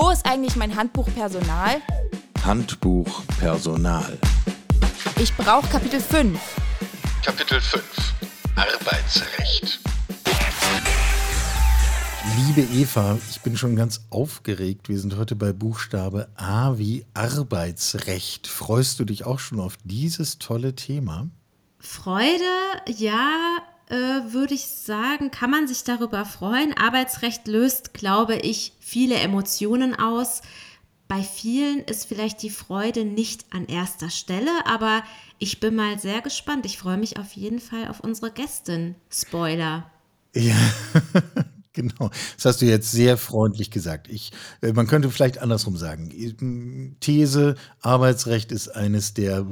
Wo ist eigentlich mein Handbuch Personal? Handbuch Personal. Ich brauche Kapitel 5. Kapitel 5 Arbeitsrecht. Liebe Eva, ich bin schon ganz aufgeregt. Wir sind heute bei Buchstabe A wie Arbeitsrecht. Freust du dich auch schon auf dieses tolle Thema? Freude, ja, äh, würde ich sagen, kann man sich darüber freuen. Arbeitsrecht löst, glaube ich, viele Emotionen aus. Bei vielen ist vielleicht die Freude nicht an erster Stelle, aber ich bin mal sehr gespannt. Ich freue mich auf jeden Fall auf unsere Gästin. Spoiler. Ja, genau. Das hast du jetzt sehr freundlich gesagt. Ich, äh, man könnte vielleicht andersrum sagen. These, Arbeitsrecht ist eines der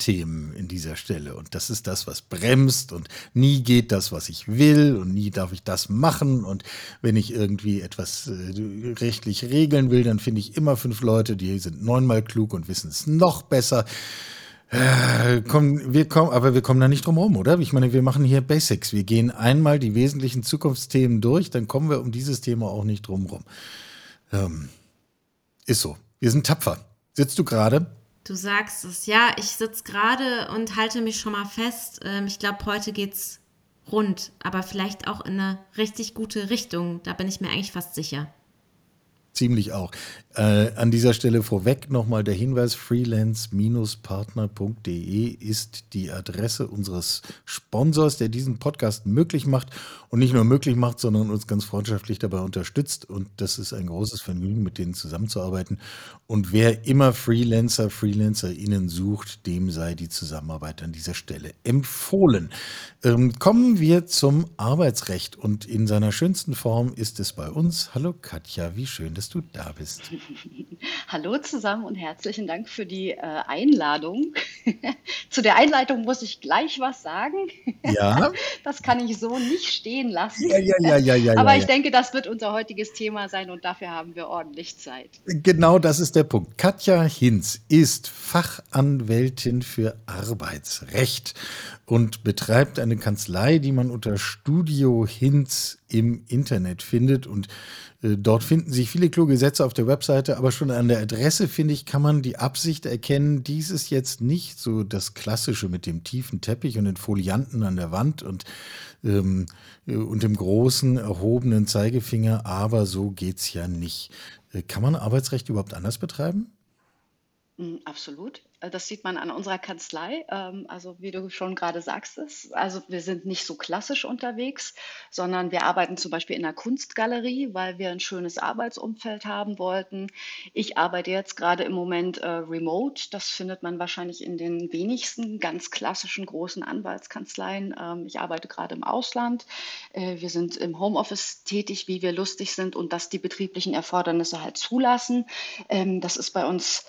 Themen in dieser Stelle. Und das ist das, was bremst. Und nie geht das, was ich will. Und nie darf ich das machen. Und wenn ich irgendwie etwas äh, rechtlich regeln will, dann finde ich immer fünf Leute, die sind neunmal klug und wissen es noch besser. Äh, komm, wir kommen, aber wir kommen da nicht drum herum, oder? Ich meine, wir machen hier Basics. Wir gehen einmal die wesentlichen Zukunftsthemen durch, dann kommen wir um dieses Thema auch nicht drum herum. Ähm, ist so. Wir sind tapfer. Sitzt du gerade? Du sagst es, ja, ich sitze gerade und halte mich schon mal fest. Ähm, ich glaube, heute geht's rund, aber vielleicht auch in eine richtig gute Richtung. Da bin ich mir eigentlich fast sicher. Ziemlich auch. Äh, an dieser Stelle vorweg nochmal der Hinweis, freelance-partner.de ist die Adresse unseres Sponsors, der diesen Podcast möglich macht und nicht nur möglich macht, sondern uns ganz freundschaftlich dabei unterstützt. Und das ist ein großes Vergnügen, mit denen zusammenzuarbeiten. Und wer immer Freelancer, FreelancerInnen sucht, dem sei die Zusammenarbeit an dieser Stelle empfohlen. Ähm, kommen wir zum Arbeitsrecht und in seiner schönsten Form ist es bei uns. Hallo Katja, wie schön, dass du da bist. Hallo zusammen und herzlichen Dank für die äh, Einladung. Zu der Einleitung muss ich gleich was sagen. Ja. Das kann ich so nicht stehen lassen. Ja, ja, ja, ja, ja. Aber ja, ich ja. denke, das wird unser heutiges Thema sein und dafür haben wir ordentlich Zeit. Genau das ist der Punkt. Katja Hinz ist Fachanwältin für Arbeitsrecht und betreibt eine Kanzlei, die man unter Studio Hinz im Internet findet. Und äh, dort finden sich viele kluge Sätze auf der Webseite, aber schon an der Adresse, finde ich, kann man die Absicht erkennen, dies ist jetzt nicht so das Klassische mit dem tiefen Teppich und den Folianten an der Wand und, ähm, äh, und dem großen erhobenen Zeigefinger, aber so geht's ja nicht. Äh, Kann man Arbeitsrecht überhaupt anders betreiben? Mm, Absolut. Äh, Das sieht man an unserer Kanzlei. Ähm, Also wie du schon gerade sagst, es. Also wir sind nicht so klassisch unterwegs, sondern wir arbeiten zum Beispiel in einer Kunstgalerie, weil wir ein schönes Arbeitsumfeld haben wollten. Ich arbeite jetzt gerade im Moment äh, remote. Das findet man wahrscheinlich in den wenigsten ganz klassischen großen Anwaltskanzleien. Ähm, Ich arbeite gerade im Ausland. Äh, Wir sind im Homeoffice tätig, wie wir lustig sind und das die betrieblichen Erfordernisse halt zulassen. Ähm, Das ist bei uns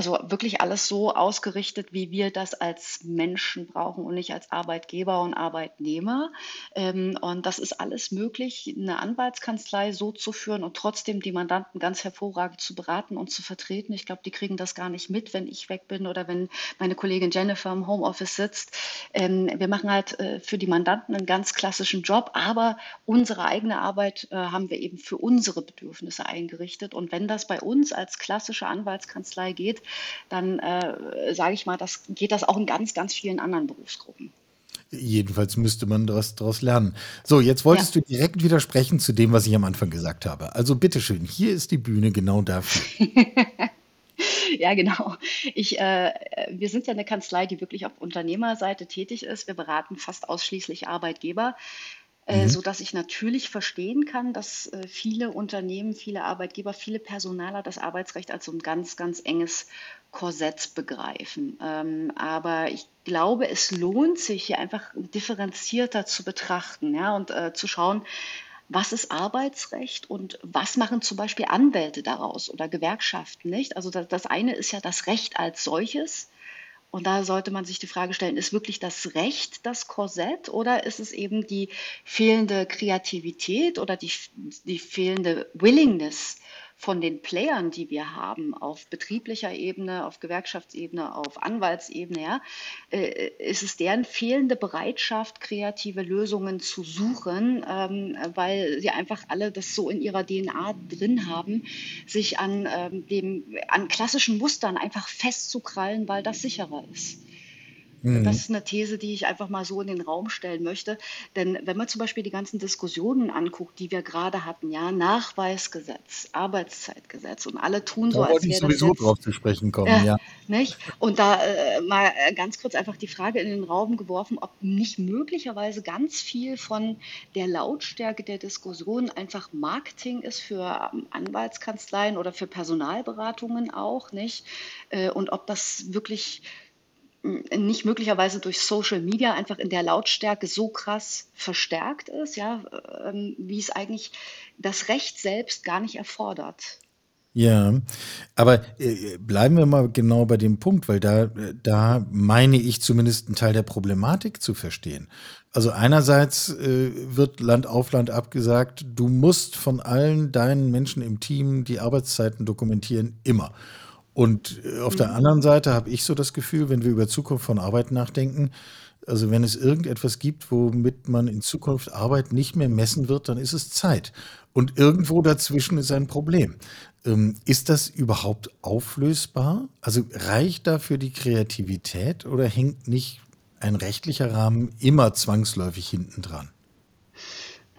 also wirklich alles so ausgerichtet, wie wir das als Menschen brauchen und nicht als Arbeitgeber und Arbeitnehmer. Ähm, und das ist alles möglich, eine Anwaltskanzlei so zu führen und trotzdem die Mandanten ganz hervorragend zu beraten und zu vertreten. Ich glaube, die kriegen das gar nicht mit, wenn ich weg bin oder wenn meine Kollegin Jennifer im Homeoffice sitzt. Ähm, wir machen halt äh, für die Mandanten einen ganz klassischen Job, aber unsere eigene Arbeit äh, haben wir eben für unsere Bedürfnisse eingerichtet. Und wenn das bei uns als klassische Anwaltskanzlei geht, dann äh, sage ich mal, das geht das auch in ganz, ganz vielen anderen Berufsgruppen. Jedenfalls müsste man daraus, daraus lernen. So, jetzt wolltest Ja. du direkt widersprechen zu dem, was ich am Anfang gesagt habe. Also bitteschön, hier ist die Bühne genau dafür. Ja, genau. Ich, äh, wir sind ja eine Kanzlei, die wirklich auf Unternehmerseite tätig ist. Wir beraten fast ausschließlich Arbeitgeber, Mhm. so dass ich natürlich verstehen kann, dass äh, viele Unternehmen, viele Arbeitgeber, viele Personaler das Arbeitsrecht als so ein ganz, ganz enges Korsett begreifen. Ähm, aber ich glaube, es lohnt sich hier einfach differenzierter zu betrachten, ja, und äh, zu schauen, was ist Arbeitsrecht und was machen zum Beispiel Anwälte daraus oder Gewerkschaften, nicht? Also das, das eine ist ja das Recht als solches. Und da sollte man sich die Frage stellen, ist wirklich das Recht das Korsett oder ist es eben die fehlende Kreativität oder die, die fehlende Willingness von den Playern, die wir haben, auf betrieblicher Ebene, auf Gewerkschaftsebene, auf Anwaltsebene, ja, äh, ist es deren fehlende Bereitschaft, kreative Lösungen zu suchen, ähm, weil sie einfach alle das so in ihrer DNA drin haben, sich an, ähm, dem, an klassischen Mustern einfach festzukrallen, weil das sicherer ist. Mhm. Das ist eine These, die ich einfach mal so in den Raum stellen möchte. Denn wenn man zum Beispiel die ganzen Diskussionen anguckt, die wir gerade hatten, ja, Nachweisgesetz, Arbeitszeitgesetz und alle tun so, da als wäre das sowieso jetzt, drauf zu sprechen kommen, äh, ja. Nicht? Und da äh, mal äh, ganz kurz einfach die Frage in den Raum geworfen, ob nicht möglicherweise ganz viel von der Lautstärke der Diskussion einfach Marketing ist für ähm, Anwaltskanzleien oder für Personalberatungen auch, nicht? Äh, und ob das wirklich nicht möglicherweise durch Social Media einfach in der Lautstärke so krass verstärkt ist, ja, ähm, wie es eigentlich das Recht selbst gar nicht erfordert. Ja, aber äh, bleiben wir mal genau bei dem Punkt, weil da, da meine ich zumindest einen Teil der Problematik zu verstehen. Also einerseits äh, wird Land auf Land abgesagt, du musst von allen deinen Menschen im Team die Arbeitszeiten dokumentieren, immer. Und äh, auf der mhm. anderen Seite habe ich so das Gefühl, wenn wir über Zukunft von Arbeit nachdenken, also wenn es irgendetwas gibt, womit man in Zukunft Arbeit nicht mehr messen wird, dann ist es Zeit. Und irgendwo dazwischen ist ein Problem. Ähm, ist das überhaupt auflösbar? Also reicht dafür die Kreativität oder hängt nicht ein rechtlicher Rahmen immer zwangsläufig hinten dran?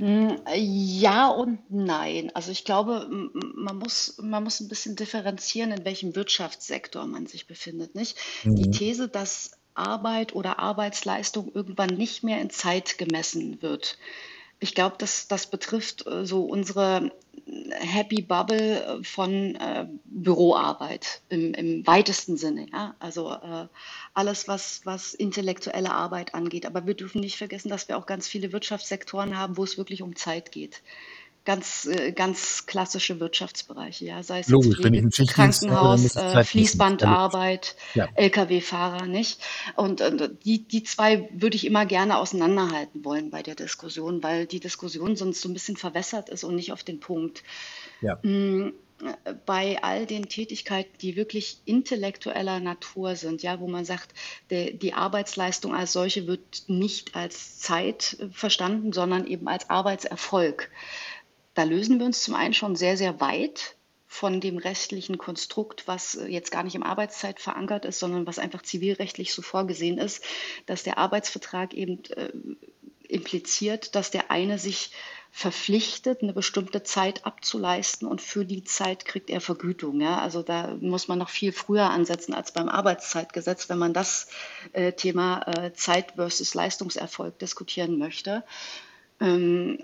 Hm, ja und nein. Also ich glaube, man muss, man muss ein bisschen differenzieren, in welchem Wirtschaftssektor man sich befindet, nicht? Die mhm. These, dass Arbeit oder Arbeitsleistung irgendwann nicht mehr in Zeit gemessen wird, ich glaube, das, das betrifft äh, so unsere Happy Bubble äh, von äh, Büroarbeit im, im weitesten Sinne. Ja? Also äh, alles, was, was intellektuelle Arbeit angeht. Aber wir dürfen nicht vergessen, dass wir auch ganz viele Wirtschaftssektoren haben, wo es wirklich um Zeit geht ganz, äh, ganz klassische Wirtschaftsbereiche, ja, sei es Logisch, Pflege, Krankenhaus, äh, Fließbandarbeit, ja. Lkw-Fahrer, nicht? Und äh, die, die zwei würde ich immer gerne auseinanderhalten wollen bei der Diskussion, weil die Diskussion sonst so ein bisschen verwässert ist und nicht auf den Punkt. Ja. Mhm bei all den Tätigkeiten, die wirklich intellektueller Natur sind, ja, wo man sagt, de, die Arbeitsleistung als solche wird nicht als Zeit verstanden, sondern eben als Arbeitserfolg. Da lösen wir uns zum einen schon sehr, sehr weit von dem rechtlichen Konstrukt, was äh, jetzt gar nicht im Arbeitszeit verankert ist, sondern was einfach zivilrechtlich so vorgesehen ist, dass der Arbeitsvertrag eben äh, impliziert, dass der eine sich verpflichtet, eine bestimmte Zeit abzuleisten und für die Zeit kriegt er Vergütung. Ja? Also da muss man noch viel früher ansetzen als beim Arbeitszeitgesetz, wenn man das äh, Thema äh, Zeit versus Leistungserfolg diskutieren möchte. Ähm,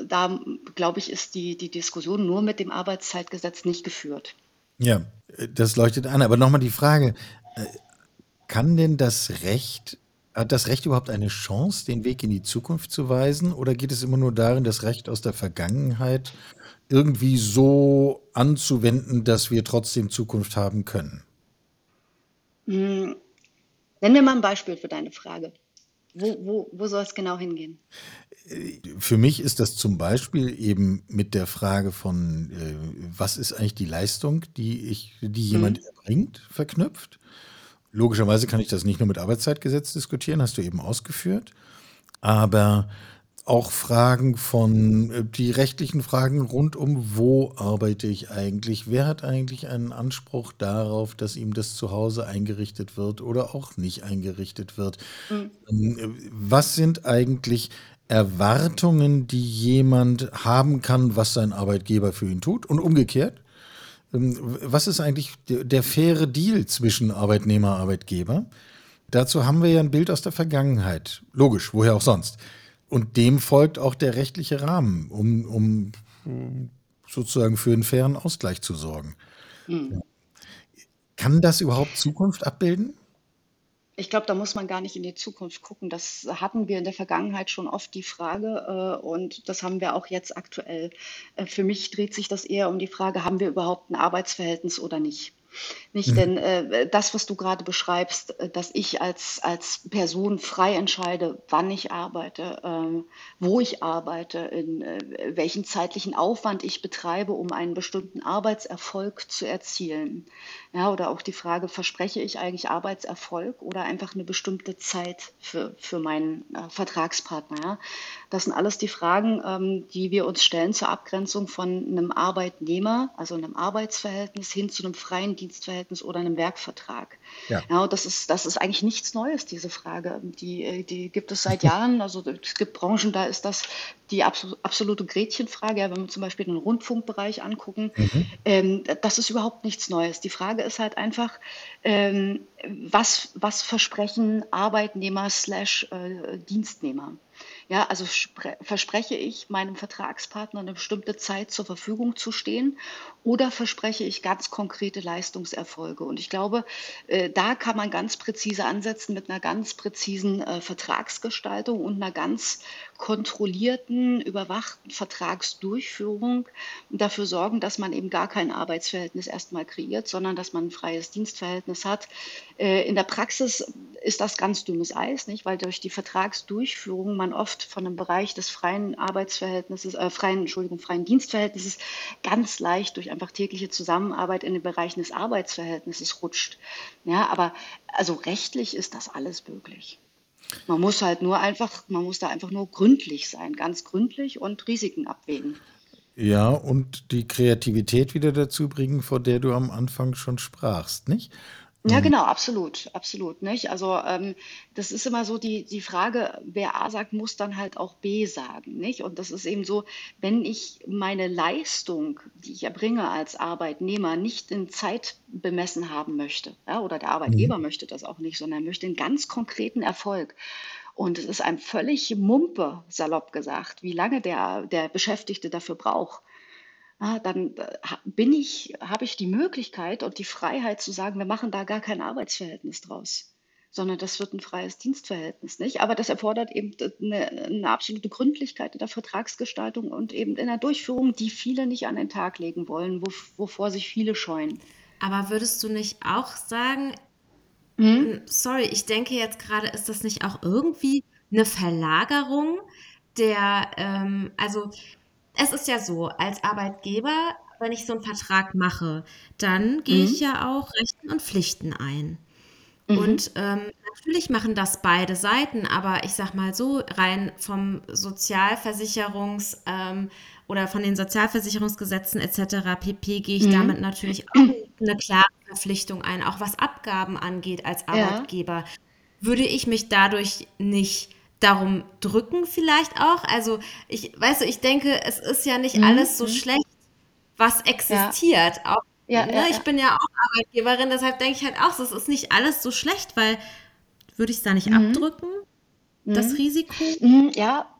da, glaube ich, ist die, die Diskussion nur mit dem Arbeitszeitgesetz nicht geführt. Ja, das leuchtet an. Aber nochmal die Frage, äh, kann denn das Recht, hat das Recht überhaupt eine Chance, den Weg in die Zukunft zu weisen? Oder geht es immer nur darin, das Recht aus der Vergangenheit irgendwie so anzuwenden, dass wir trotzdem Zukunft haben können? Hm. Nenn mir mal ein Beispiel für deine Frage. Wo, wo, wo soll es genau hingehen? Für mich ist das zum Beispiel eben mit der Frage von, äh, was ist eigentlich die Leistung, die ich, die jemand mhm. erbringt, verknüpft. Logischerweise kann ich das nicht nur mit Arbeitszeitgesetz diskutieren, hast du eben ausgeführt. Aber auch Fragen von, äh, die rechtlichen Fragen rund um, wo arbeite ich eigentlich? Wer hat eigentlich einen Anspruch darauf, dass ihm das zu Hause eingerichtet wird oder auch nicht eingerichtet wird? Mhm. Ähm, was sind eigentlich Erwartungen, die jemand haben kann, was sein Arbeitgeber für ihn tut und umgekehrt? Ähm, was ist eigentlich der, der faire Deal zwischen Arbeitnehmer und Arbeitgeber? Dazu haben wir ja ein Bild aus der Vergangenheit. Logisch, woher auch sonst. Und dem folgt auch der rechtliche Rahmen, um, um sozusagen für einen fairen Ausgleich zu sorgen. Mhm. Kann das überhaupt Zukunft abbilden? Ich glaube, da muss man gar nicht in die Zukunft gucken. Das hatten wir in der Vergangenheit schon oft die Frage äh, und das haben wir auch jetzt aktuell. Äh, für mich dreht sich das eher um die Frage, haben wir überhaupt ein Arbeitsverhältnis oder nicht? Nicht? Mhm. Denn äh, das, was du gerade beschreibst, äh, dass ich als, als Person frei entscheide, wann ich arbeite, äh, wo ich arbeite, in äh, welchen zeitlichen Aufwand ich betreibe, um einen bestimmten Arbeitserfolg zu erzielen. Ja, oder auch die Frage, verspreche ich eigentlich Arbeitserfolg oder einfach eine bestimmte Zeit für, für meinen äh, Vertragspartner? Ja? Das sind alles die Fragen, ähm, die wir uns stellen zur Abgrenzung von einem Arbeitnehmer, also einem Arbeitsverhältnis, hin zu einem freien Dienstverhältnis oder einem Werkvertrag. Ja. ja und das ist, das ist eigentlich nichts Neues, diese Frage. Die, die gibt es seit Jahren. Also es gibt Branchen, da ist das die absolute Gretchenfrage, ja, wenn wir zum Beispiel den Rundfunkbereich angucken, mhm. ähm, das ist überhaupt nichts Neues. Die Frage ist halt einfach, ähm, was, was versprechen Arbeitnehmer slash äh, Dienstnehmer? Ja, also verspreche ich meinem Vertragspartner eine bestimmte Zeit zur Verfügung zu stehen oder verspreche ich ganz konkrete Leistungserfolge? Und ich glaube, äh, da kann man ganz präzise ansetzen mit einer ganz präzisen äh, Vertragsgestaltung und einer ganz kontrollierten, überwachten Vertragsdurchführung dafür sorgen, dass man eben gar kein Arbeitsverhältnis erstmal kreiert, sondern dass man ein freies Dienstverhältnis hat. Äh, in der Praxis ist das ganz dünnes Eis, nicht? weil durch die Vertragsdurchführung man oft von einem Bereich des freien Arbeitsverhältnisses, äh, freien, Entschuldigung, freien Dienstverhältnisses ganz leicht durch einfach tägliche Zusammenarbeit in den Bereichen des Arbeitsverhältnisses rutscht. Ja, aber also rechtlich ist das alles möglich. Man muss halt nur einfach, man muss da einfach nur gründlich sein, ganz gründlich und Risiken abwägen. Ja, und die Kreativität wieder dazu bringen, vor der du am Anfang schon sprachst, nicht? Ja, mhm. genau, absolut, absolut, nicht? Also ähm, das ist immer so die, die Frage, wer A sagt, muss dann halt auch B sagen, nicht? Und das ist eben so, wenn ich meine Leistung, die ich erbringe als Arbeitnehmer, nicht in Zeit bemessen haben möchte, ja, oder der Arbeitgeber Mhm. möchte das auch nicht, sondern er möchte einen ganz konkreten Erfolg. Und es ist einem völlig Mumpe, salopp gesagt, wie lange der, der Beschäftigte dafür braucht ah, dann äh, bin ich, habe ich die Möglichkeit und die Freiheit zu sagen, wir machen da gar kein Arbeitsverhältnis draus, sondern das wird ein freies Dienstverhältnis, nicht? Aber das erfordert eben eine, eine absolute Gründlichkeit in der Vertragsgestaltung und eben in der Durchführung, die viele nicht an den Tag legen wollen, wo, wovor sich viele scheuen. Aber würdest du nicht auch sagen, hm? sorry, ich denke jetzt gerade, ist das nicht auch irgendwie eine Verlagerung der, ähm, also es ist ja so, als Arbeitgeber, wenn ich so einen Vertrag mache, dann gehe mhm. ich ja auch Rechten und Pflichten ein. Mhm. Und ähm, natürlich machen das beide Seiten, aber ich sag mal so, rein vom Sozialversicherungs- ähm, oder von den Sozialversicherungsgesetzen etc. pp. gehe ich mhm. damit natürlich auch eine klare Verpflichtung ein, auch was Abgaben angeht als Arbeitgeber. Ja. Würde ich mich dadurch nicht darum drücken vielleicht auch. Also ich, weißt du, ich denke, es ist ja nicht mhm. alles so mhm. schlecht, was existiert. Ja. Auch, ja, ne? ja, ich bin ja auch Arbeitgeberin, deshalb denke ich halt auch, es ist nicht alles so schlecht, weil würde ich es da nicht mhm. abdrücken, das mhm. Risiko? Mhm, ja,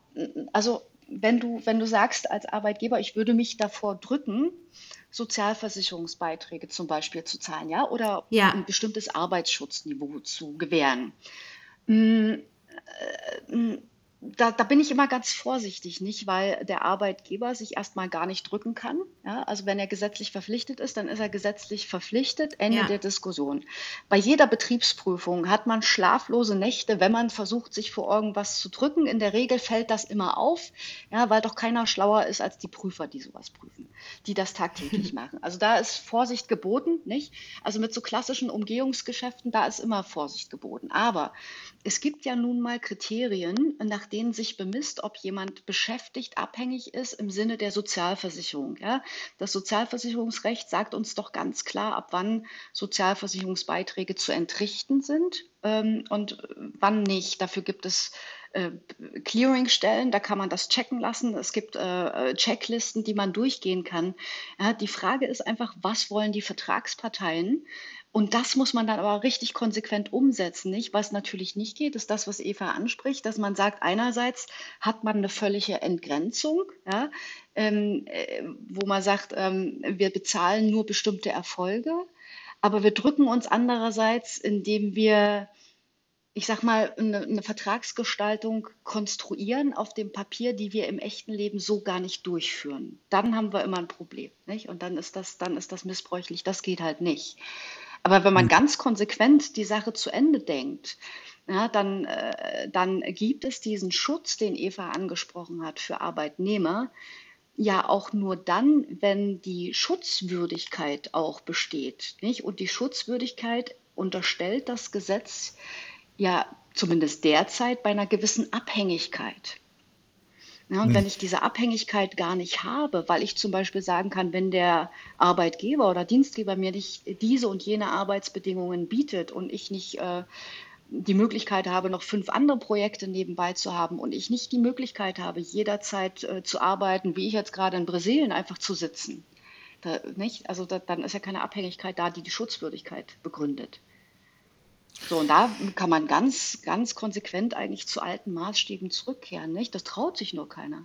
also wenn du, wenn du sagst als Arbeitgeber, ich würde mich davor drücken, Sozialversicherungsbeiträge zum Beispiel zu zahlen, ja, oder ein bestimmtes Arbeitsschutzniveau zu gewähren. Mm, äh, da, da, bin ich immer ganz vorsichtig, nicht, weil der Arbeitgeber sich erstmal gar nicht drücken kann. Ja, also wenn er gesetzlich verpflichtet ist, dann ist er gesetzlich verpflichtet. Ende ja. der Diskussion. Bei jeder Betriebsprüfung hat man schlaflose Nächte, wenn man versucht, sich vor irgendwas zu drücken. In der Regel fällt das immer auf, ja, weil doch keiner schlauer ist als die Prüfer, die sowas prüfen, die das tagtäglich machen. Also da ist Vorsicht geboten, nicht? Also mit so klassischen Umgehungsgeschäften, da ist immer Vorsicht geboten. Aber es gibt ja nun mal Kriterien, nach denen sich bemisst, ob jemand beschäftigt abhängig ist im Sinne der Sozialversicherung. Ja? Das Sozialversicherungsrecht sagt uns doch ganz klar, ab wann Sozialversicherungsbeiträge zu entrichten sind ähm, und wann nicht. Dafür gibt es äh, Clearingstellen, da kann man das checken lassen. Es gibt äh, Checklisten, die man durchgehen kann. Ja, die Frage ist einfach, was wollen die Vertragsparteien? Und das muss man dann aber richtig konsequent umsetzen, nicht? Was natürlich nicht geht, ist das, was Eva anspricht, dass man sagt, einerseits hat man eine völlige Entgrenzung, ja, ähm, äh, wo man sagt, ähm, wir bezahlen nur bestimmte Erfolge, aber wir drücken uns andererseits, indem wir ich sag mal, eine, eine, Vertragsgestaltung konstruieren auf dem Papier, die wir im echten Leben so gar nicht durchführen. Dann haben wir immer ein Problem. Nicht? Und dann ist, das, dann ist das missbräuchlich. Das geht halt nicht. Aber wenn man mhm. ganz konsequent die Sache zu Ende denkt, ja, dann, äh, dann gibt es diesen Schutz, den Eva angesprochen hat, für Arbeitnehmer, ja auch nur dann, wenn die Schutzwürdigkeit auch besteht. Nicht? Und die Schutzwürdigkeit unterstellt das Gesetz ja zumindest derzeit bei einer gewissen Abhängigkeit. Ja, und wenn hm. ich diese Abhängigkeit gar nicht habe, weil ich zum Beispiel sagen kann, wenn der Arbeitgeber oder Dienstgeber mir nicht diese und jene Arbeitsbedingungen bietet und ich nicht äh, die Möglichkeit habe, noch fünf andere Projekte nebenbei zu haben und ich nicht die Möglichkeit habe, jederzeit äh, zu arbeiten, wie ich jetzt gerade in Brasilien einfach zu sitzen. Da, nicht? Also da, dann ist ja keine Abhängigkeit da, die die Schutzwürdigkeit begründet. So, und da kann man ganz, ganz konsequent eigentlich zu alten Maßstäben zurückkehren. Nicht? Das traut sich nur keiner,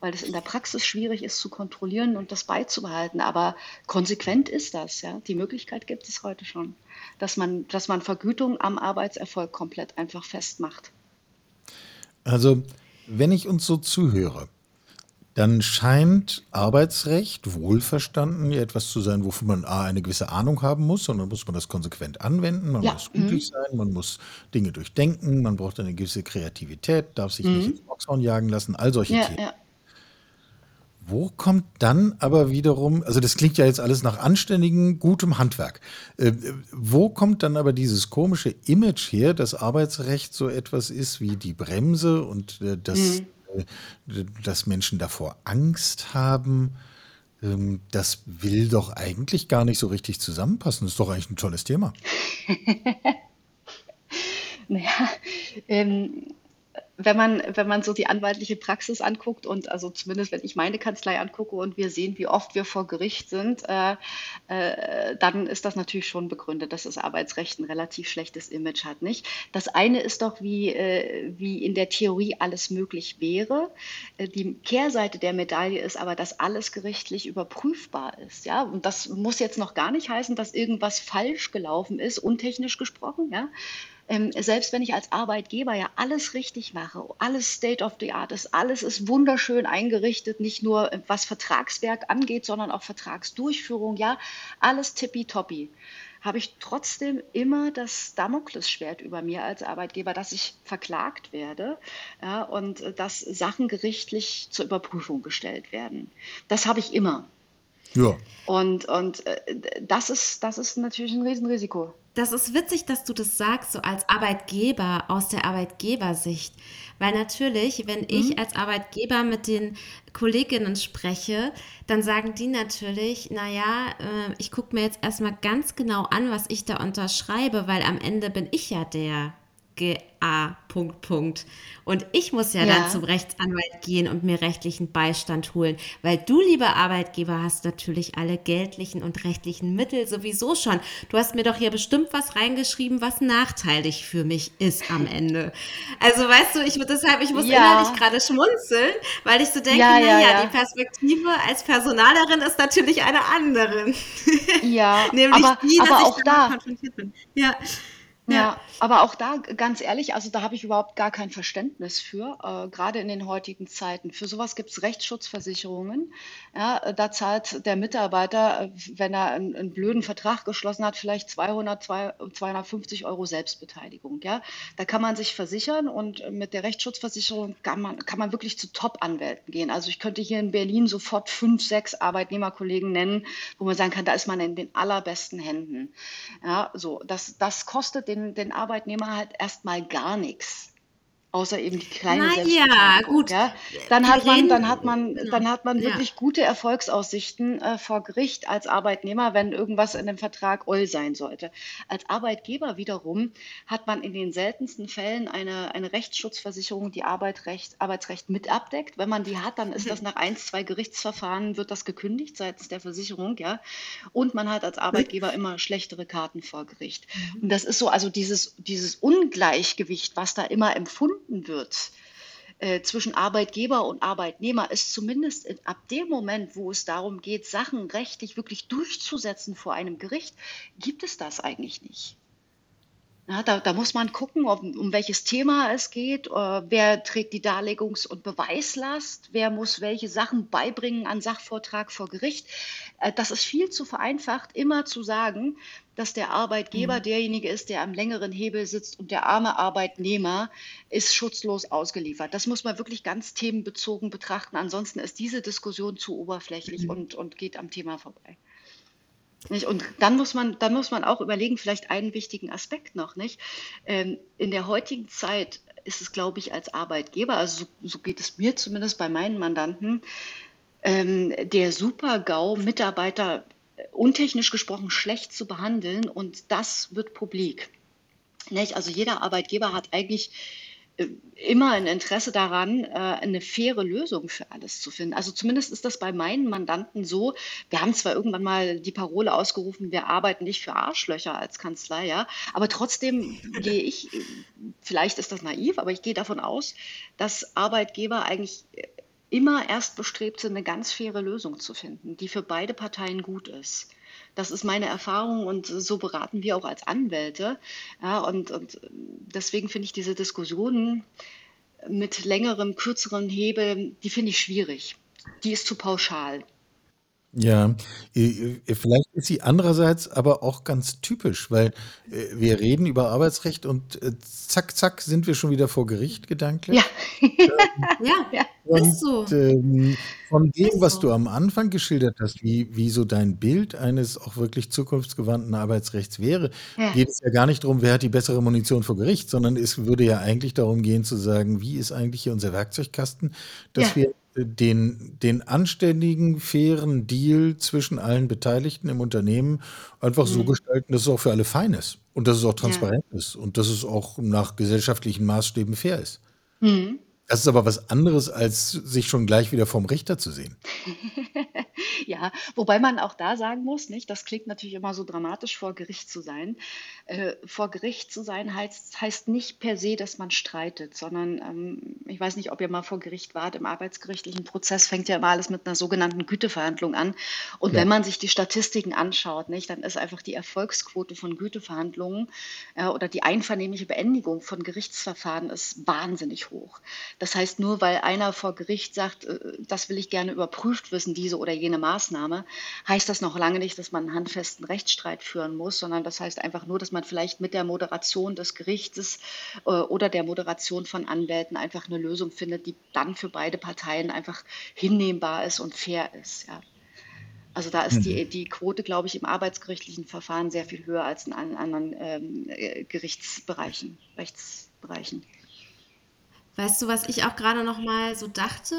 weil es in der Praxis schwierig ist zu kontrollieren und das beizubehalten. Aber konsequent ist das. Ja? Die Möglichkeit gibt es heute schon, dass man, dass man Vergütung am Arbeitserfolg komplett einfach festmacht. Also, wenn ich uns so zuhöre, dann scheint Arbeitsrecht wohlverstanden ja etwas zu sein, wofür man A, eine gewisse Ahnung haben muss, sondern muss man das konsequent anwenden, man Ja, muss mhm. mutig sein, man muss Dinge durchdenken, man braucht eine gewisse Kreativität, darf sich nicht ins Boxhorn jagen lassen, all solche Ja, Themen. ja. Wo kommt dann aber wiederum, also das klingt ja jetzt alles nach anständigem, gutem Handwerk. Äh, wo kommt dann aber dieses komische Image her, dass Arbeitsrecht so etwas ist wie die Bremse und äh, das Mhm. Dass Menschen davor Angst haben, ähm, das will doch eigentlich gar nicht so richtig zusammenpassen. Das ist doch eigentlich ein tolles Thema. Naja, ähm, wenn man, wenn man so die anwaltliche Praxis anguckt und also zumindest wenn ich meine Kanzlei angucke und wir sehen, wie oft wir vor Gericht sind, äh, äh, dann ist das natürlich schon begründet, dass das Arbeitsrecht ein relativ schlechtes Image hat, nicht? Das eine ist doch, wie, äh, wie in der Theorie alles möglich wäre. Äh, die Kehrseite der Medaille ist aber, dass alles gerichtlich überprüfbar ist, ja? Und das muss jetzt noch gar nicht heißen, dass irgendwas falsch gelaufen ist, untechnisch gesprochen, ja? Ähm, selbst wenn ich als Arbeitgeber ja alles richtig mache, alles State of the Art ist, alles ist wunderschön eingerichtet, nicht nur äh, was Vertragswerk angeht, sondern auch Vertragsdurchführung, ja, alles tippitoppi, habe ich trotzdem immer das Damoklesschwert über mir als Arbeitgeber, dass ich verklagt werde ja, und äh, dass Sachen gerichtlich zur Überprüfung gestellt werden. Das habe ich immer. Ja. Und, und äh, das, ist, das ist natürlich ein Riesenrisiko. Das ist witzig, dass du das sagst, so als Arbeitgeber aus der Arbeitgebersicht. Weil natürlich, wenn ich Mhm. als Arbeitgeber mit den Kolleginnen spreche, dann sagen die natürlich, naja, äh, ich gucke mir jetzt erstmal ganz genau an, was ich da unterschreibe, weil am Ende bin ich ja der GA. Punkt, Punkt. Und ich muss ja dann Ja. zum Rechtsanwalt gehen und mir rechtlichen Beistand holen, weil du, lieber Arbeitgeber, hast natürlich alle geldlichen und rechtlichen Mittel sowieso schon. Du hast mir doch hier bestimmt was reingeschrieben, was nachteilig für mich ist am Ende. Also weißt du, ich deshalb, ich muss Ja. innerlich gerade schmunzeln, weil ich so denke, Ja, naja, ja, die Perspektive als Personalerin ist natürlich eine andere. Ja, Nämlich aber, die, dass aber ich auch damit da, konfrontiert bin. Ja. Ja, aber auch da, ganz ehrlich, also da habe ich überhaupt gar kein Verständnis für, äh, gerade in den heutigen Zeiten. Für sowas gibt es Rechtsschutzversicherungen. Ja, äh, da zahlt der Mitarbeiter, äh, wenn er einen, einen blöden Vertrag geschlossen hat, vielleicht 200, zwei- 250 Euro Selbstbeteiligung. Ja, da kann man sich versichern und äh, mit der Rechtsschutzversicherung kann man, kann man wirklich zu Top-Anwälten gehen. Also ich könnte hier in Berlin sofort fünf, sechs Arbeitnehmerkollegen nennen, wo man sagen kann, da ist man in den allerbesten Händen. Ja, so, das, das kostet den, den Arbeitnehmer halt erstmal gar nichts. Außer eben die kleine Na ja, gut. ja. Dann hat man, dann hat man, Genau. dann hat man Ja. wirklich gute Erfolgsaussichten äh, vor Gericht als Arbeitnehmer, wenn irgendwas in dem Vertrag oll sein sollte. Als Arbeitgeber wiederum hat man in den seltensten Fällen eine, eine Rechtsschutzversicherung, die Arbeitrecht, Arbeitsrecht mit abdeckt. Wenn man die hat, dann ist das nach ein, zwei Gerichtsverfahren, wird das gekündigt seitens der Versicherung, ja. Und man hat als Arbeitgeber immer schlechtere Karten vor Gericht. Und das ist so, also dieses, dieses Ungleichgewicht, was da immer empfunden wird, äh, zwischen Arbeitgeber und Arbeitnehmer ist zumindest in, ab dem Moment, wo es darum geht, Sachen rechtlich wirklich durchzusetzen vor einem Gericht, gibt es das eigentlich nicht. Ja, da, da muss man gucken, ob, um welches Thema es geht, äh, wer trägt die Darlegungs- und Beweislast, wer muss welche Sachen beibringen an Sachvortrag vor Gericht. Äh, das ist viel zu vereinfacht, immer zu sagen, dass der Arbeitgeber Mhm. derjenige ist, der am längeren Hebel sitzt und der arme Arbeitnehmer ist schutzlos ausgeliefert. Das muss man wirklich ganz themenbezogen betrachten. Ansonsten ist diese Diskussion zu oberflächlich und, und geht am Thema vorbei. Nicht? Und dann muss man, dann muss man auch überlegen, vielleicht einen wichtigen Aspekt noch, nicht? Ähm, in der heutigen Zeit ist es, glaube ich, als Arbeitgeber, also so, so geht es mir zumindest bei meinen Mandanten, ähm, der Super-GAU, Mitarbeiter äh, untechnisch gesprochen schlecht zu behandeln und das wird publik. Nicht? Also jeder Arbeitgeber hat eigentlich immer ein Interesse daran, äh, eine faire Lösung für alles zu finden. Also zumindest ist das bei meinen Mandanten so. Wir haben zwar irgendwann mal die Parole ausgerufen, wir arbeiten nicht für Arschlöcher als Kanzlei, ja, aber trotzdem gehe ich, äh, vielleicht ist das naiv, aber ich gehe davon aus, dass Arbeitgeber eigentlich äh, immer erst bestrebt sind, eine ganz faire Lösung zu finden, die für beide Parteien gut ist. Das ist meine Erfahrung und so beraten wir auch als Anwälte. Ja, und, und deswegen finde ich diese Diskussionen mit längerem, kürzeren Hebel, die finde ich schwierig. Die ist zu pauschal. Ja, äh, äh, vielleicht ist sie andererseits aber auch ganz typisch, weil äh, wir reden über Arbeitsrecht und äh, zack, zack, sind wir schon wieder vor Gericht gedanklich. Ja, Ja, ja. ist so. Und ähm, von dem, Ist was so. du am Anfang geschildert hast, wie, wie so dein Bild eines auch wirklich zukunftsgewandten Arbeitsrechts wäre, Ja, geht es ja gar nicht darum, wer hat die bessere Munition vor Gericht, sondern es würde ja eigentlich darum gehen zu sagen, wie ist eigentlich hier unser Werkzeugkasten, dass ja, wir äh, den, den anständigen, fairen Deal zwischen allen Beteiligten im Unternehmen einfach so hm, gestalten, dass es auch für alle fein ist und dass es auch ja. transparent ist und dass es auch nach gesellschaftlichen Maßstäben fair ist. Hm. Das ist aber was anderes, als sich schon gleich wieder vom Richter zu sehen. Ja, wobei man auch da sagen muss, nicht, das klingt natürlich immer so dramatisch, vor Gericht zu sein. Äh, vor Gericht zu sein heißt, heißt nicht per se, dass man streitet, sondern ähm, ich weiß nicht, ob ihr mal vor Gericht wart. Im arbeitsgerichtlichen Prozess fängt ja immer alles mit einer sogenannten Güteverhandlung an. Und Ja. wenn man sich die Statistiken anschaut, nicht, dann ist einfach die Erfolgsquote von Güteverhandlungen äh, oder die einvernehmliche Beendigung von Gerichtsverfahren ist wahnsinnig hoch. Das heißt, nur weil einer vor Gericht sagt, äh, das will ich gerne überprüft wissen, diese oder jene Maßnahme, heißt das noch lange nicht, dass man einen handfesten Rechtsstreit führen muss, sondern das heißt einfach nur, dass man vielleicht mit der Moderation des Gerichtes äh, oder der Moderation von Anwälten einfach eine Lösung findet, die dann für beide Parteien einfach hinnehmbar ist und fair ist. Ja. Also da ist Mhm. die, die Quote, glaube ich, im arbeitsgerichtlichen Verfahren sehr viel höher als in allen anderen ähm, äh, Gerichtsbereichen, Rechtsbereichen. Weißt du, was ich auch gerade noch mal so dachte?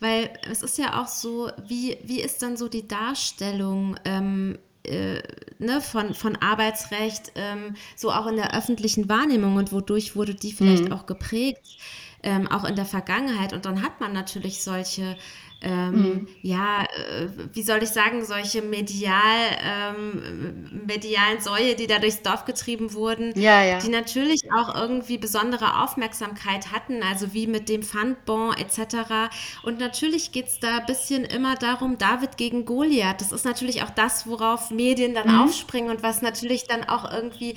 Weil es ist ja auch so, wie, wie ist dann so die Darstellung ähm, äh, ne, von, von Arbeitsrecht, ähm, so auch in der öffentlichen Wahrnehmung und wodurch wurde die vielleicht Mhm. auch geprägt, ähm, auch in der Vergangenheit. Und dann hat man natürlich solche, ähm, Mhm. ja, äh, wie soll ich sagen, solche medial, ähm, medialen Säue, die da durchs Dorf getrieben wurden, Ja, die ja. natürlich auch irgendwie besondere Aufmerksamkeit hatten, also wie mit dem Pfandbon etc. Und natürlich geht es da ein bisschen immer darum, David gegen Goliath. Das ist natürlich auch das, worauf Medien dann Mhm. aufspringen und was natürlich dann auch irgendwie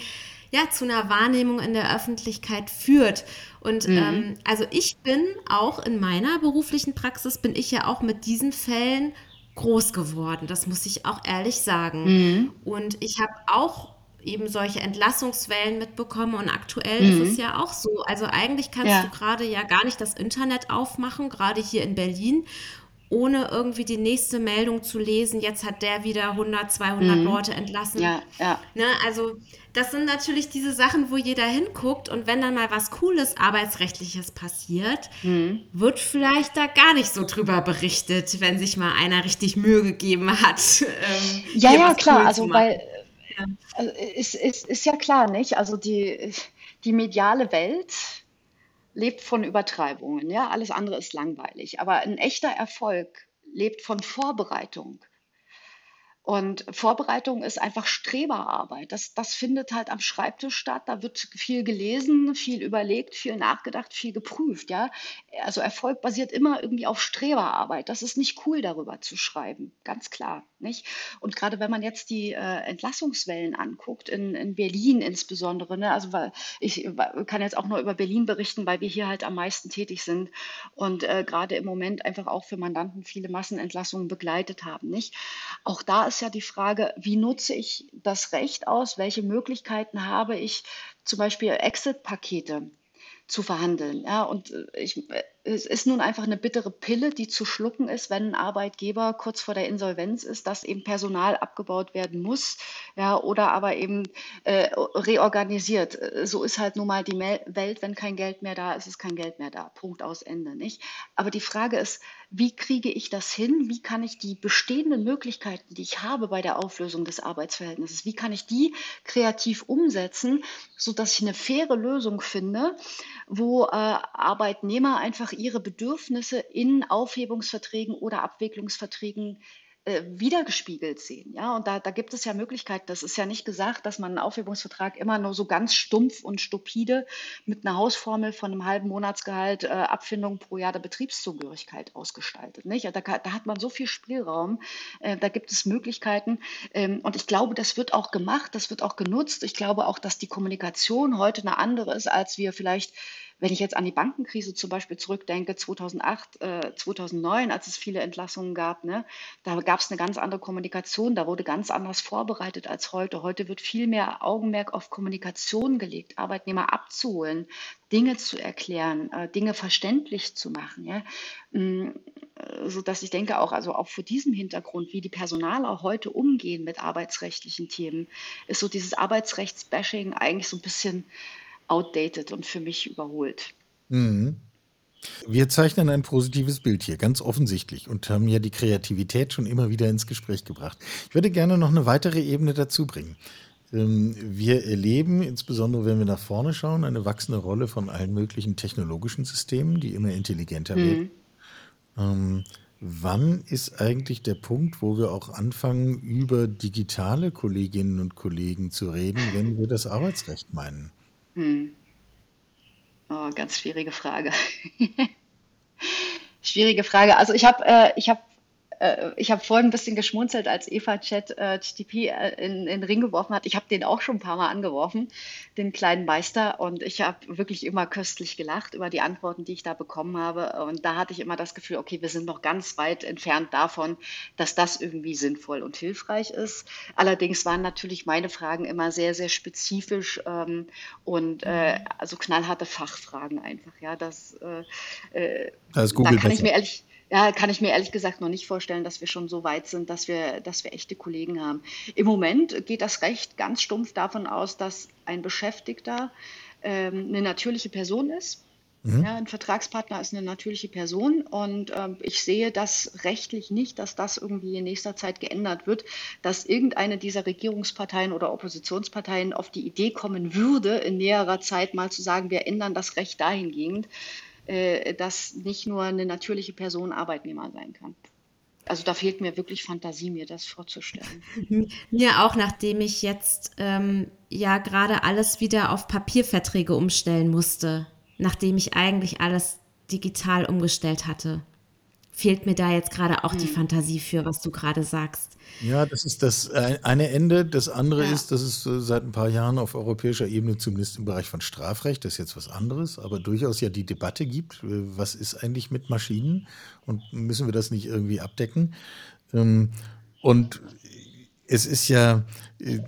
ja, zu einer Wahrnehmung in der Öffentlichkeit führt. Und Mhm. ähm, also ich bin auch in meiner beruflichen Praxis, bin ich ja auch mit diesen Fällen groß geworden. Das muss ich auch ehrlich sagen. Mhm. Und ich habe auch eben solche Entlassungswellen mitbekommen und aktuell ist es Mhm. ja auch so. Also eigentlich kannst du Ja. gerade ja gar nicht das Internet aufmachen, gerade hier in Berlin, ohne irgendwie die nächste Meldung zu lesen. Jetzt hat der wieder 100, 200 Mhm. Leute entlassen. Ja, ja. Ne, also das sind natürlich diese Sachen, wo jeder hinguckt und wenn dann mal was Cooles arbeitsrechtliches passiert, Mhm. wird vielleicht da gar nicht so drüber berichtet, wenn sich mal einer richtig Mühe gegeben hat, ähm, Ja, ja, klar. cool Also, weil also, ist, ist, ist ja klar, nicht? Also die, die mediale Welt lebt von Übertreibungen, ja, alles andere ist langweilig. Aber ein echter Erfolg lebt von Vorbereitung. Und Vorbereitung ist einfach Streberarbeit. Das, das findet halt am Schreibtisch statt. Da wird viel gelesen, viel überlegt, viel nachgedacht, viel geprüft. Ja? Also Erfolg basiert immer irgendwie auf Streberarbeit. Das ist nicht cool, darüber zu schreiben. Ganz klar. Nicht? Und gerade wenn man jetzt die äh, Entlassungswellen anguckt, in, in Berlin insbesondere, ne? also weil ich kann jetzt auch nur über Berlin berichten, weil wir hier halt am meisten tätig sind und äh, gerade im Moment einfach auch für Mandanten viele Massenentlassungen begleitet haben. Nicht? Auch da ist ja die Frage, wie nutze ich das Recht aus? Welche Möglichkeiten habe ich, zum Beispiel Exit-Pakete zu verhandeln? Ja, und äh, ich, äh, es ist nun einfach eine bittere Pille, die zu schlucken ist, wenn ein Arbeitgeber kurz vor der Insolvenz ist, dass eben Personal abgebaut werden muss, ja, oder aber eben äh, reorganisiert. So ist halt nun mal die Welt, wenn kein Geld mehr da ist, ist kein Geld mehr da. Punkt aus Ende, nicht? Aber die Frage ist, wie kriege ich das hin? Wie kann ich die bestehenden Möglichkeiten, die ich habe bei der Auflösung des Arbeitsverhältnisses, wie kann ich die kreativ umsetzen, sodass ich eine faire Lösung finde, wo äh, Arbeitnehmer einfach ihre Bedürfnisse in Aufhebungsverträgen oder Abwicklungsverträgen äh, wiedergespiegelt sehen. Ja, und da, da gibt es ja Möglichkeiten. Das ist ja nicht gesagt, dass man einen Aufhebungsvertrag immer nur so ganz stumpf und stupide mit einer Hausformel von einem halben Monatsgehalt äh, Abfindung pro Jahr der Betriebszugehörigkeit ausgestaltet. Nicht? Da, da hat man so viel Spielraum, äh, da gibt es Möglichkeiten. Ähm, und ich glaube, das wird auch gemacht, das wird auch genutzt. Ich glaube auch, dass die Kommunikation heute eine andere ist, als wir vielleicht wenn ich jetzt an die Bankenkrise zum Beispiel zurückdenke, 2008, äh, 2009, als es viele Entlassungen gab, ne, da gab es eine ganz andere Kommunikation, da wurde ganz anders vorbereitet als heute. Heute wird viel mehr Augenmerk auf Kommunikation gelegt, Arbeitnehmer abzuholen, Dinge zu erklären, äh, Dinge verständlich zu machen. Ja? Mm, äh, so dass ich denke auch, also auch vor diesem Hintergrund, wie die Personaler heute umgehen mit arbeitsrechtlichen Themen, ist so dieses Arbeitsrechtsbashing eigentlich so ein bisschen outdated und für mich überholt. Mhm. Wir zeichnen ein positives Bild hier, ganz offensichtlich, und haben ja die Kreativität schon immer wieder ins Gespräch gebracht. Ich würde gerne noch eine weitere Ebene dazu bringen. Ähm, wir erleben, insbesondere wenn wir nach vorne schauen, eine wachsende Rolle von allen möglichen technologischen Systemen, die immer intelligenter mhm. werden. Ähm, wann ist eigentlich der Punkt, wo wir auch anfangen, über digitale Kolleginnen und Kollegen zu reden, wenn wir das Arbeitsrecht meinen? Hm. Oh, ganz schwierige Frage. schwierige Frage. Also ich habe äh, ich hab äh, ich habe vorhin ein bisschen geschmunzelt, als Eva Chat äh, TTP äh, in, in den Ring geworfen hat. Ich habe den auch schon ein paar Mal angeworfen, den kleinen Meister. Und ich habe wirklich immer köstlich gelacht über die Antworten, die ich da bekommen habe. Und da hatte ich immer das Gefühl, okay, wir sind noch ganz weit entfernt davon, dass das irgendwie sinnvoll und hilfreich ist. Allerdings waren natürlich meine Fragen immer sehr, sehr spezifisch ähm, und äh, also knallharte Fachfragen einfach. Ja, das, äh, äh das da kann besser. ich mir ehrlich ja, kann ich mir ehrlich gesagt noch nicht vorstellen, dass wir schon so weit sind, dass wir, dass wir echte Kollegen haben. Im Moment geht das Recht ganz stumpf davon aus, dass ein Beschäftigter ähm, eine natürliche Person ist. Mhm. Ja, ein Vertragspartner ist eine natürliche Person und ähm, ich sehe das rechtlich nicht, dass das irgendwie in nächster Zeit geändert wird, dass irgendeine dieser Regierungsparteien oder Oppositionsparteien auf die Idee kommen würde, in näherer Zeit mal zu sagen, wir ändern das Recht dahingehend, dass nicht nur eine natürliche Person Arbeitnehmer sein kann. Also da fehlt mir wirklich Fantasie, mir das vorzustellen. Mir auch, nachdem ich jetzt ähm, ja gerade alles wieder auf Papierverträge umstellen musste, nachdem ich eigentlich alles digital umgestellt hatte fehlt mir da jetzt gerade auch die hm. Fantasie für, was du gerade sagst. Ja, das ist das eine Ende. Das andere ja. ist, dass es äh, seit ein paar Jahren auf europäischer Ebene, zumindest im Bereich von Strafrecht, das ist jetzt was anderes, aber durchaus ja die Debatte gibt, äh, was ist eigentlich mit Maschinen und müssen wir das nicht irgendwie abdecken? Ähm, und es ist ja, äh,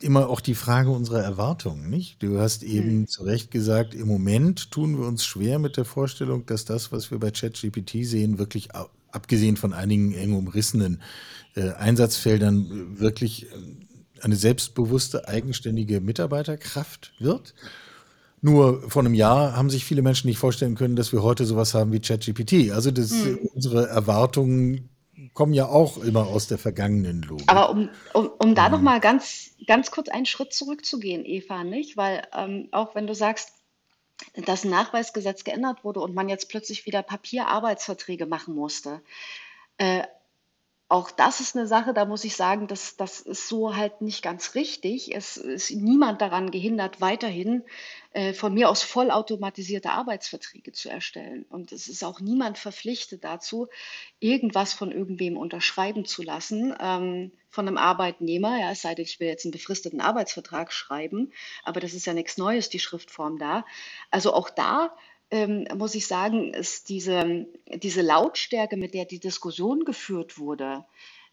immer auch die Frage unserer Erwartungen, nicht? Du hast eben mhm. zu Recht gesagt, im Moment tun wir uns schwer mit der Vorstellung, dass das, was wir bei ChatGPT sehen, wirklich abgesehen von einigen eng umrissenen äh, Einsatzfeldern wirklich äh, eine selbstbewusste, eigenständige Mitarbeiterkraft wird. Nur vor einem Jahr haben sich viele Menschen nicht vorstellen können, dass wir heute sowas haben wie ChatGPT. Also das, mhm. unsere Erwartungen kommen ja auch immer aus der vergangenen Logik. Aber um, um, um da mhm. nochmal ganz, ganz kurz einen Schritt zurückzugehen, Eva, nicht? Weil ähm, auch wenn du sagst, dass ein Nachweisgesetz geändert wurde und man jetzt plötzlich wieder Papierarbeitsverträge machen musste, äh, auch das ist eine Sache, da muss ich sagen, das, das ist so halt nicht ganz richtig. Es ist niemand daran gehindert, weiterhin äh, von mir aus vollautomatisierte Arbeitsverträge zu erstellen. Und es ist auch niemand verpflichtet dazu, irgendwas von irgendwem unterschreiben zu lassen, ähm, von einem Arbeitnehmer, ja, es sei denn, ich will jetzt einen befristeten Arbeitsvertrag schreiben, aber das ist ja nichts Neues, die Schriftform da. Also auch da ähm, muss ich sagen, ist diese, diese Lautstärke, mit der die Diskussion geführt wurde,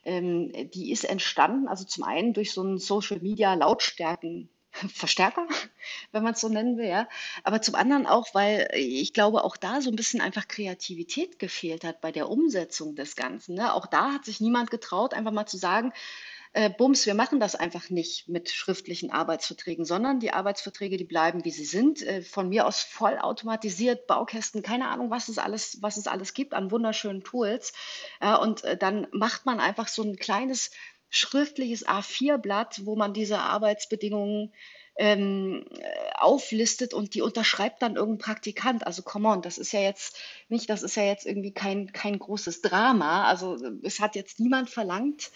ähm, die ist entstanden, also zum einen durch so einen Social Media Lautstärken Verstärker, wenn man es so nennen will, ja. Aber zum anderen auch, weil ich glaube, auch da so ein bisschen einfach Kreativität gefehlt hat bei der Umsetzung des Ganzen. Ne? Auch da hat sich niemand getraut, einfach mal zu sagen, äh, Bums, wir machen das einfach nicht mit schriftlichen Arbeitsverträgen, sondern die Arbeitsverträge, die bleiben, wie sie sind. Äh, von mir aus voll automatisiert, Baukästen, keine Ahnung, was es alles, was es alles gibt an wunderschönen Tools. Äh, und äh, dann macht man einfach so ein kleines schriftliches A4-Blatt, wo man diese Arbeitsbedingungen ähm, auflistet und die unterschreibt dann irgendein Praktikant. Also come on, das ist ja jetzt nicht, das ist ja jetzt irgendwie kein, kein großes Drama. Also es hat jetzt niemand verlangt,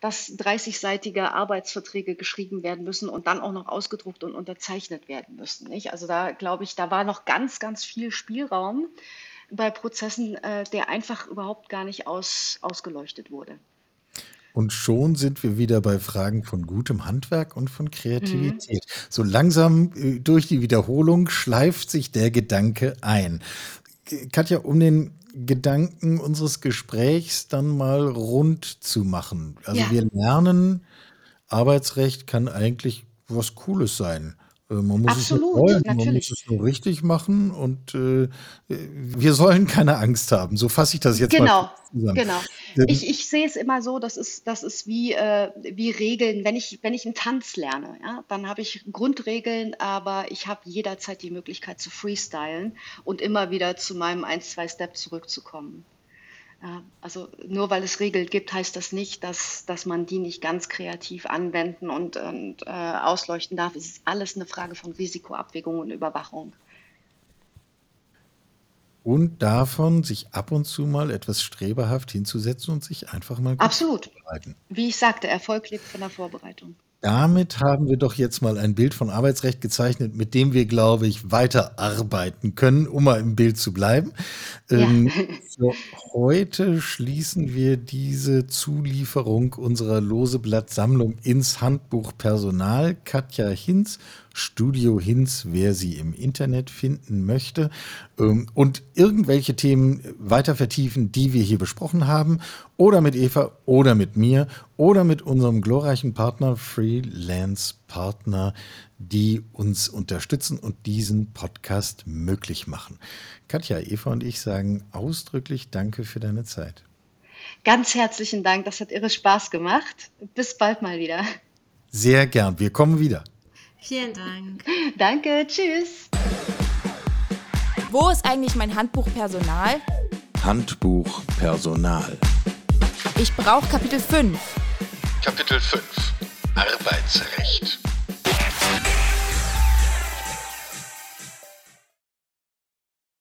dass 30-seitige Arbeitsverträge geschrieben werden müssen und dann auch noch ausgedruckt und unterzeichnet werden müssen. Nicht? Also da glaube ich, da war noch ganz, ganz viel Spielraum bei Prozessen, äh, der einfach überhaupt gar nicht aus, ausgeleuchtet wurde. Und schon sind wir wieder bei Fragen von gutem Handwerk und von Kreativität. Mhm. So langsam äh, durch die Wiederholung schleift sich der Gedanke ein. Katja, um den Gedanken unseres Gesprächs dann mal rund zu machen. Also Ja. wir lernen, Arbeitsrecht kann eigentlich was Cooles sein. Äh, Man muss es Absolut, wollen, man muss natürlich. es nur richtig machen und äh, wir sollen keine Angst haben. So fasse ich das jetzt mal Genau, zusammen. genau. Ähm, Ich, ich sehe es immer so, das ist, das ist wie, äh, wie Regeln. Wenn ich, wenn ich einen Tanz lerne, ja, dann habe ich Grundregeln, aber ich habe jederzeit die Möglichkeit zu freestylen und immer wieder zu meinem 1, 2 Step zurückzukommen. Ja, also nur weil es Regeln gibt, heißt das nicht, dass, dass man die nicht ganz kreativ anwenden und, und äh, ausleuchten darf. Es ist alles eine Frage von Risikoabwägung und Überwachung. Und davon, sich ab und zu mal etwas streberhaft hinzusetzen und sich einfach mal gut Absolut. Wie ich sagte, Erfolg lebt von der Vorbereitung. Damit haben wir doch jetzt mal ein Bild von Arbeitsrecht gezeichnet, mit dem wir, glaube ich, weiterarbeiten können, um mal im Bild zu bleiben. Ja. Ähm, für heute schließen wir diese Zulieferung unserer Loseblatt-Sammlung ins Handbuch Personal. Katja Hinz, Studio Hinz, wer sie im Internet finden möchte ähm, und irgendwelche Themen weiter vertiefen, die wir hier besprochen haben, oder mit Eva oder mit mir oder mit unserem glorreichen Partner Freelance Partner, die uns unterstützen und diesen Podcast möglich machen. Katja, Eva und ich sagen ausdrücklich Danke für deine Zeit. Ganz herzlichen Dank, das hat irre Spaß gemacht. Bis bald mal wieder. Sehr gern. Wir kommen wieder. Vielen Dank. Danke, tschüss. Wo ist eigentlich mein Handbuch Personal? Handbuch Personal. Ich brauche Kapitel 5. Kapitel 5 Arbeitsrecht